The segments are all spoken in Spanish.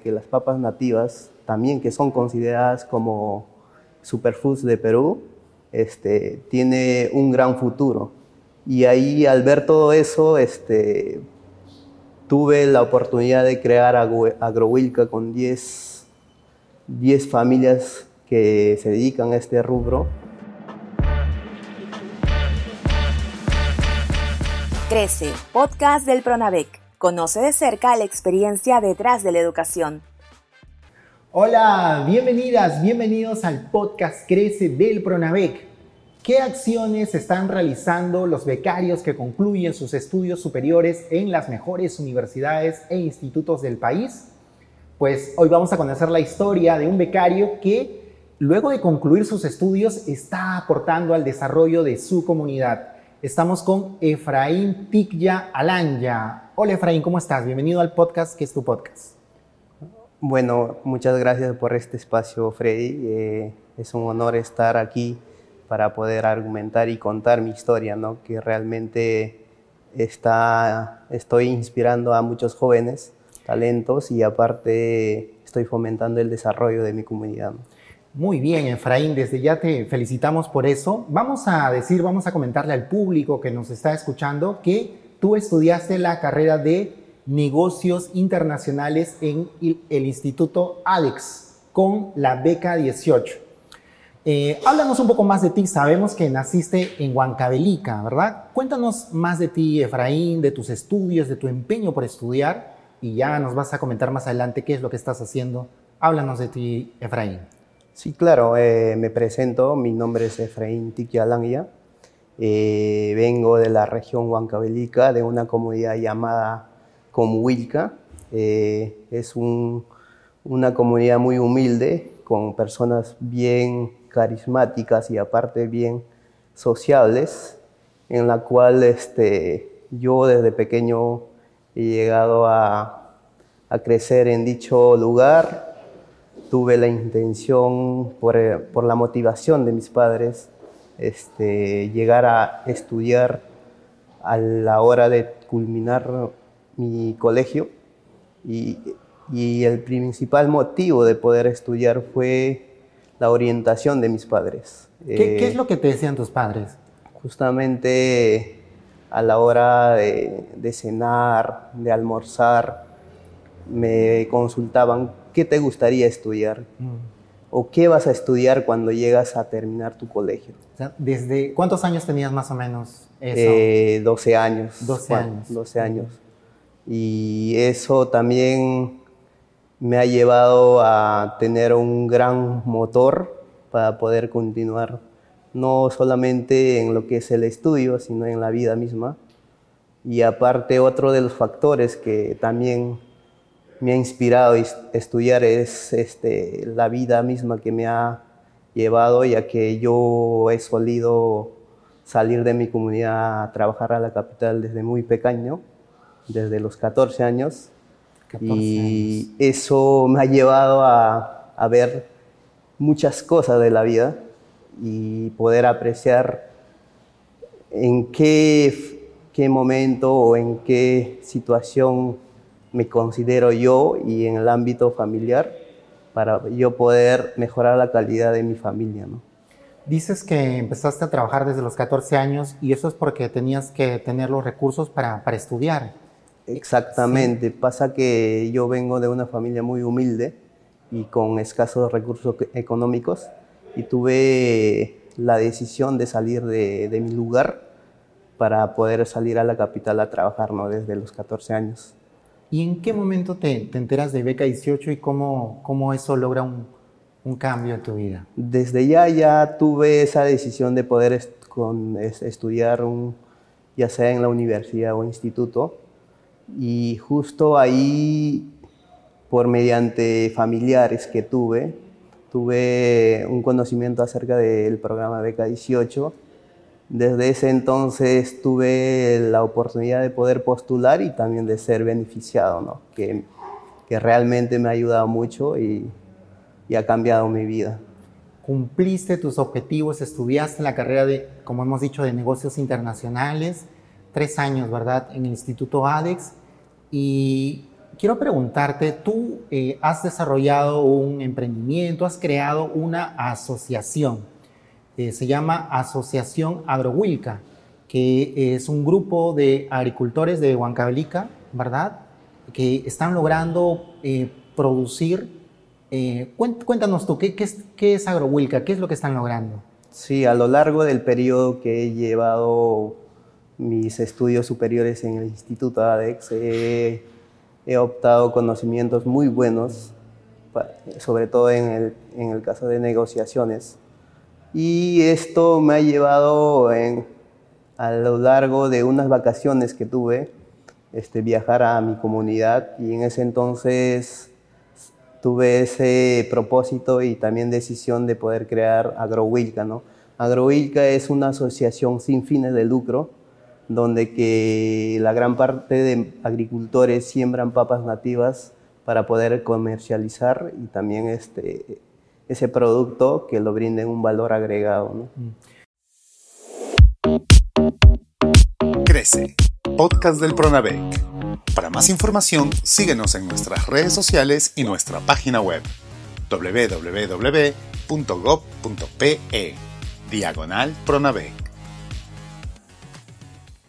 que las papas nativas, también que son consideradas como superfoods de Perú, este, tiene un gran futuro. Y ahí al ver todo eso, este, tuve la oportunidad de crear Agrovilca con 10, 10 familias que se dedican a este rubro. Crece, podcast del Pronavec. Conoce de cerca la experiencia detrás de la educación. Hola, bienvenidas, bienvenidos al podcast Crece del Pronavec. ¿Qué acciones están realizando los becarios que concluyen sus estudios superiores en las mejores universidades e institutos del país? Pues hoy vamos a conocer la historia de un becario que luego de concluir sus estudios está aportando al desarrollo de su comunidad. Estamos con Efraín Tikya Alanya. Hola Efraín, ¿cómo estás? Bienvenido al podcast, que es tu podcast. Bueno, muchas gracias por este espacio, Freddy. Eh, es un honor estar aquí para poder argumentar y contar mi historia, ¿no? que realmente está, estoy inspirando a muchos jóvenes talentos y aparte estoy fomentando el desarrollo de mi comunidad. Muy bien, Efraín, desde ya te felicitamos por eso. Vamos a decir, vamos a comentarle al público que nos está escuchando que tú estudiaste la carrera de negocios internacionales en el Instituto Alex con la beca 18. Eh, háblanos un poco más de ti. Sabemos que naciste en Huancavelica, ¿verdad? Cuéntanos más de ti, Efraín, de tus estudios, de tu empeño por estudiar y ya nos vas a comentar más adelante qué es lo que estás haciendo. Háblanos de ti, Efraín. Sí, claro, eh, me presento, mi nombre es Efraín Tiquialangya, eh, vengo de la región Huancavelica, de una comunidad llamada Comuilca, eh, es una comunidad muy humilde, con personas bien carismáticas y aparte bien sociables, en la cual este, yo desde pequeño he llegado a crecer en dicho lugar tuve la intención, eh, por, la motivación de mis padres, este, llegar a estudiar a la hora de culminar mi colegio y, el principal motivo de poder estudiar fue la orientación de mis padres. ¿Qué, es eh, lo que te decían tus padres? Justamente a la hora de, de cenar, de almorzar, me consultaban qué te gustaría estudiar mm. o qué vas a estudiar cuando llegas a terminar tu colegio. ¿Desde cuántos años tenías más o menos eso? 12 eh, años. 12 años. 12 años. Y eso también me ha llevado a tener un gran motor para poder continuar, no solamente en lo que es el estudio, sino en la vida misma. Y aparte otro de los factores que también me ha inspirado a estudiar es este, la vida misma que me ha llevado, ya que yo he solido salir de mi comunidad a trabajar a la capital desde muy pequeño, desde los 14 años. y eso me ha llevado a, a, ver muchas cosas de la vida y poder apreciar en qué, qué momento o en qué situación me considero yo y en el ámbito familiar para yo poder mejorar la calidad de mi familia. ¿no? Dices que empezaste a trabajar desde los 14 años y eso es porque tenías que tener los recursos para, para estudiar. Exactamente, pasa que yo vengo de una familia muy humilde y con escasos recursos económicos y tuve la decisión de salir de, de mi lugar para poder salir a la capital a trabajar ¿no? desde los 14 años. ¿Y en qué momento te, te enteras de Beca 18 y cómo, cómo eso logra un, cambio en tu vida? Desde ya ya tuve esa decisión de poder estudiar un, ya sea en la universidad o instituto y justo ahí por mediante familiares que tuve, tuve un conocimiento acerca del programa Beca 18 desde ese entonces tuve la oportunidad de poder postular y también de ser beneficiado, ¿no? que, que realmente me ha ayudado mucho y, y, ha cambiado mi vida. Cumpliste tus objetivos, estudiaste la carrera de, como hemos dicho, de negocios internacionales, tres años, ¿verdad?, en el Instituto ADEX. ¿Y quiero preguntarte, tú eh, has desarrollado un emprendimiento, has creado una asociación, eh, se llama Asociación Agrohuilca, que es un grupo de agricultores de Huancavelica, ¿verdad? Que están logrando eh, producir. cuéntanos tú, ¿qué, es, ¿qué es? ¿Qué es lo que están logrando? Sí, a lo largo del periodo que he llevado mis estudios superiores en el Instituto ADEX, he, optado conocimientos muy buenos, sobre todo en el, caso de negociaciones. Y esto me ha llevado a lo largo de unas vacaciones que tuve, este, viajar a mi comunidad y en ese entonces tuve ese propósito y también decisión de poder crear AgroWilca. ¿no? AgroWilca es una asociación sin fines de lucro donde que la gran parte de agricultores siembran papas nativas para poder comercializar y también este, ese producto que lo brinden un valor agregado. Crece, podcast del Pronavec. Para más información, síguenos en nuestras redes sociales y nuestra página web www.gov.pe diagonal Pronavec.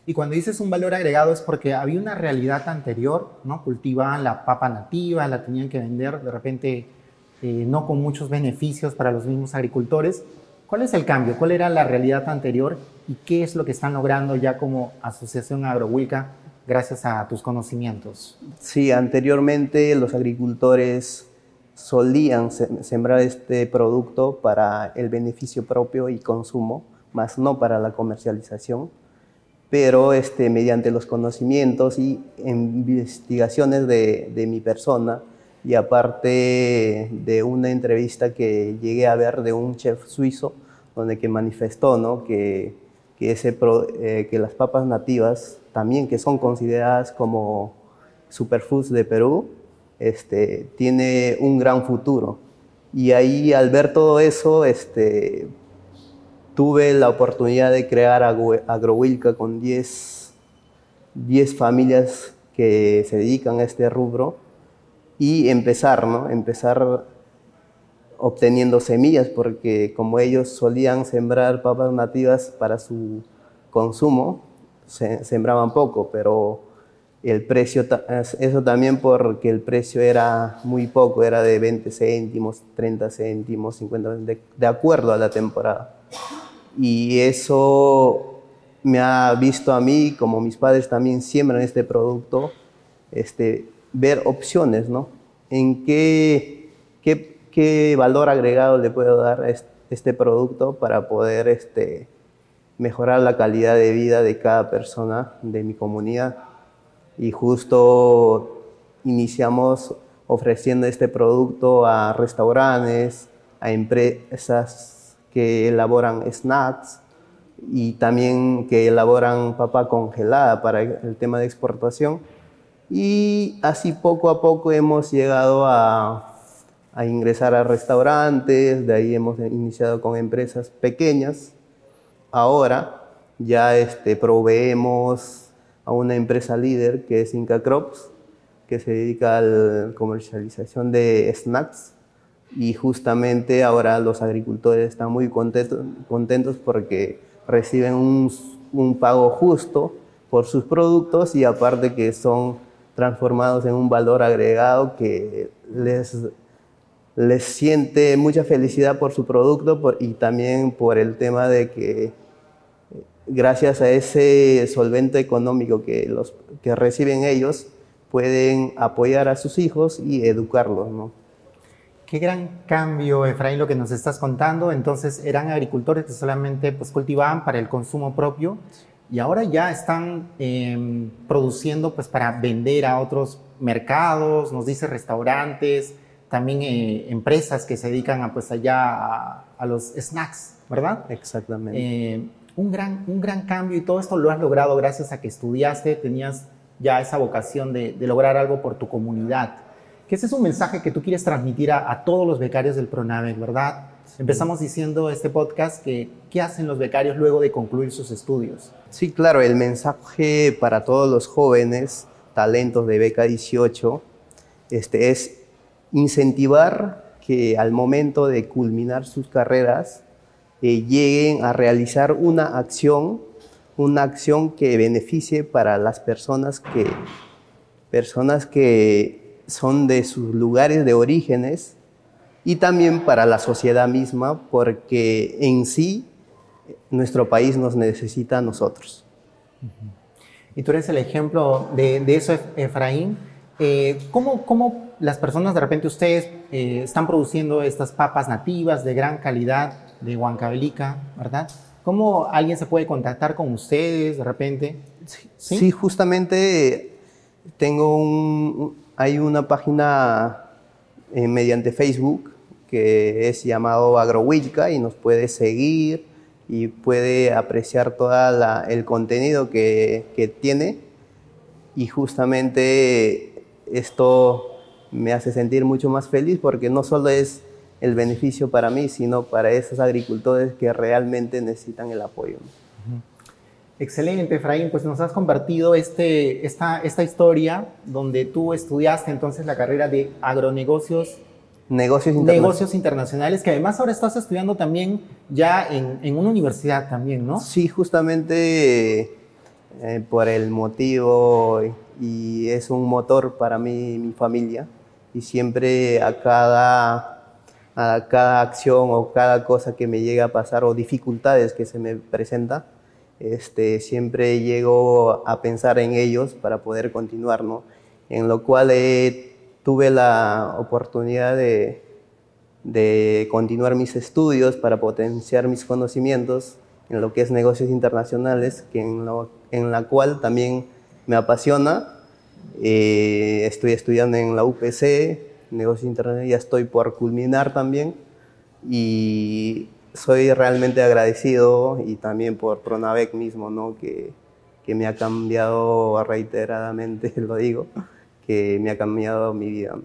Y cuando dices un valor agregado es porque había una realidad anterior, ¿no? Cultivaban la papa nativa, la tenían que vender de repente eh, no con muchos beneficios para los mismos agricultores. ¿Cuál es el cambio? ¿Cuál era la realidad anterior y qué es lo que están logrando ya como Asociación Agrohuilca gracias a tus conocimientos? Sí, anteriormente los agricultores solían sembrar este producto para el beneficio propio y consumo, más no para la comercialización pero este, mediante los conocimientos y investigaciones de, de, mi persona y aparte de una entrevista que llegué a ver de un chef suizo, donde que manifestó ¿no? que, que, ese eh, que las papas nativas, también que son consideradas como superfoods de Perú, este, tiene un gran futuro. Y ahí al ver todo eso, este, tuve la oportunidad de crear Agrowilca con 10, 10 familias que se dedican a este rubro y empezar, ¿no? Empezar obteniendo semillas, porque como ellos solían sembrar papas nativas para su consumo, se, sembraban poco, pero el precio, eso también porque el precio era muy poco, era de 20 céntimos, 30 céntimos, 50 de, de acuerdo a la temporada y eso me ha visto a mí, como mis padres también siembran este producto, este, ver opciones, ¿no? En qué, qué, valor agregado le puedo dar a este producto para poder este, mejorar la calidad de vida de cada persona de mi comunidad. Y justo iniciamos ofreciendo este producto a restaurantes, a empresas que elaboran snacks y también que elaboran papa congelada para el tema de exportación. Y así poco a poco hemos llegado a, a ingresar a restaurantes, de ahí hemos iniciado con empresas pequeñas. Ahora ya este, proveemos a una empresa líder que es Inca Crops, que se dedica a la comercialización de snacks y justamente ahora los agricultores están muy contentos, contentos porque reciben un, un, pago justo por sus productos y aparte que son transformados en un valor agregado que les, les siente mucha felicidad por su producto y también por el tema de que gracias a ese solvente económico que, los, que reciben ellos, pueden apoyar a sus hijos y educarlos. ¿no? Qué gran cambio, Efraín, lo que nos estás contando. Entonces, eran agricultores que solamente pues, cultivaban para el consumo propio y ahora ya están em, produciendo pues, para vender a otros mercados, nos dice restaurantes, también eh, empresas que se dedican a, pues, allá a, los snacks, ¿verdad? Exactamente. Eh, un, gran, un gran cambio y todo esto lo has logrado gracias a que estudiaste, tenías ya esa vocación de, de lograr algo por tu comunidad que ese es un mensaje que tú quieres transmitir a, todos los becarios del PRONAVEC, ¿verdad? Empezamos diciendo este podcast que qué hacen los becarios luego de concluir sus estudios. Sí, claro, el mensaje para todos los jóvenes talentos de Beca 18 este, es incentivar que al momento de culminar sus carreras eh, lleguen a realizar una acción, una acción que beneficie para las personas que, personas que son de sus lugares de orígenes y también para la sociedad misma, porque en sí nuestro país nos necesita a nosotros. Y tú eres el ejemplo de, de eso, Efraín. Eh, ¿cómo, ¿cómo, las personas, de repente ustedes, eh, están produciendo estas papas nativas de gran calidad de Huancavelica, verdad? ¿Cómo alguien se puede contactar con ustedes de repente? Sí, ¿Sí? justamente tengo un, hay una página eh, mediante Facebook que es llamado Agrohuilca y nos puede seguir y puede apreciar todo el contenido que, que tiene y justamente esto me hace sentir mucho más feliz porque no solo es el beneficio para mí, sino para esos agricultores que realmente necesitan el apoyo. Excelente, Efraín. Pues nos has compartido este, esta, esta historia donde tú estudiaste entonces la carrera de agronegocios. Negocios internacionales. Negocios internacionales, que además ahora estás estudiando también ya en, en una universidad también, ¿no? Sí, justamente eh, por el motivo y es un motor para mí y mi familia. Y siempre a cada, a cada acción o cada cosa que me llega a pasar o dificultades que se me presenta, este, siempre llego a pensar en ellos para poder continuar, ¿no? En lo cual tuve la oportunidad de, de continuar mis estudios para potenciar mis conocimientos en lo que es negocios internacionales, que en, lo, en la cual también me apasiona. Eh, estoy estudiando en la UPC, negocios internacionales, ya estoy por culminar también y soy realmente agradecido y también por Pronavec mismo, ¿no? que, que me ha cambiado reiteradamente, lo digo, que me ha cambiado mi vida.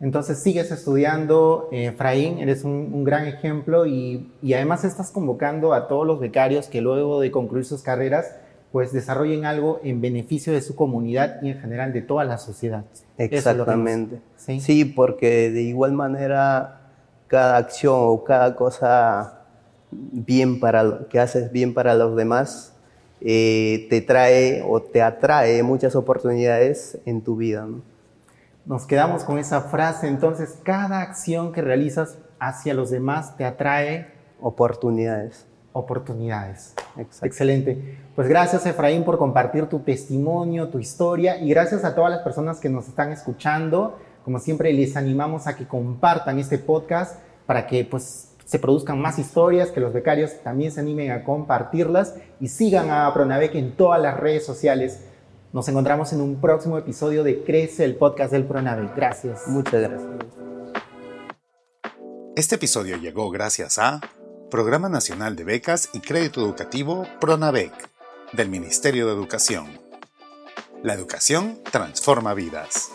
Entonces sigues estudiando, eh, Efraín, eres un, un gran ejemplo y, y, además estás convocando a todos los becarios que luego de concluir sus carreras, pues desarrollen algo en beneficio de su comunidad y en general de toda la sociedad. Exactamente. ¿Sí? sí, porque de igual manera cada acción o cada cosa bien para, que haces bien para los demás eh, te trae o te atrae muchas oportunidades en tu vida. ¿no? Nos quedamos con esa frase, entonces cada acción que realizas hacia los demás te atrae oportunidades. Oportunidades. Exacto. Excelente. Pues gracias Efraín por compartir tu testimonio, tu historia y gracias a todas las personas que nos están escuchando. Como siempre les animamos a que compartan este podcast para que pues se produzcan más historias, que los becarios también se animen a compartirlas y sigan a Pronavec en todas las redes sociales nos encontramos en un próximo episodio de Crece, el podcast del Pronave. Gracias. Muchas gracias. Este episodio llegó gracias a Programa Nacional de Becas y Crédito Educativo Pronavec del Ministerio de Educación. La educación transforma vidas.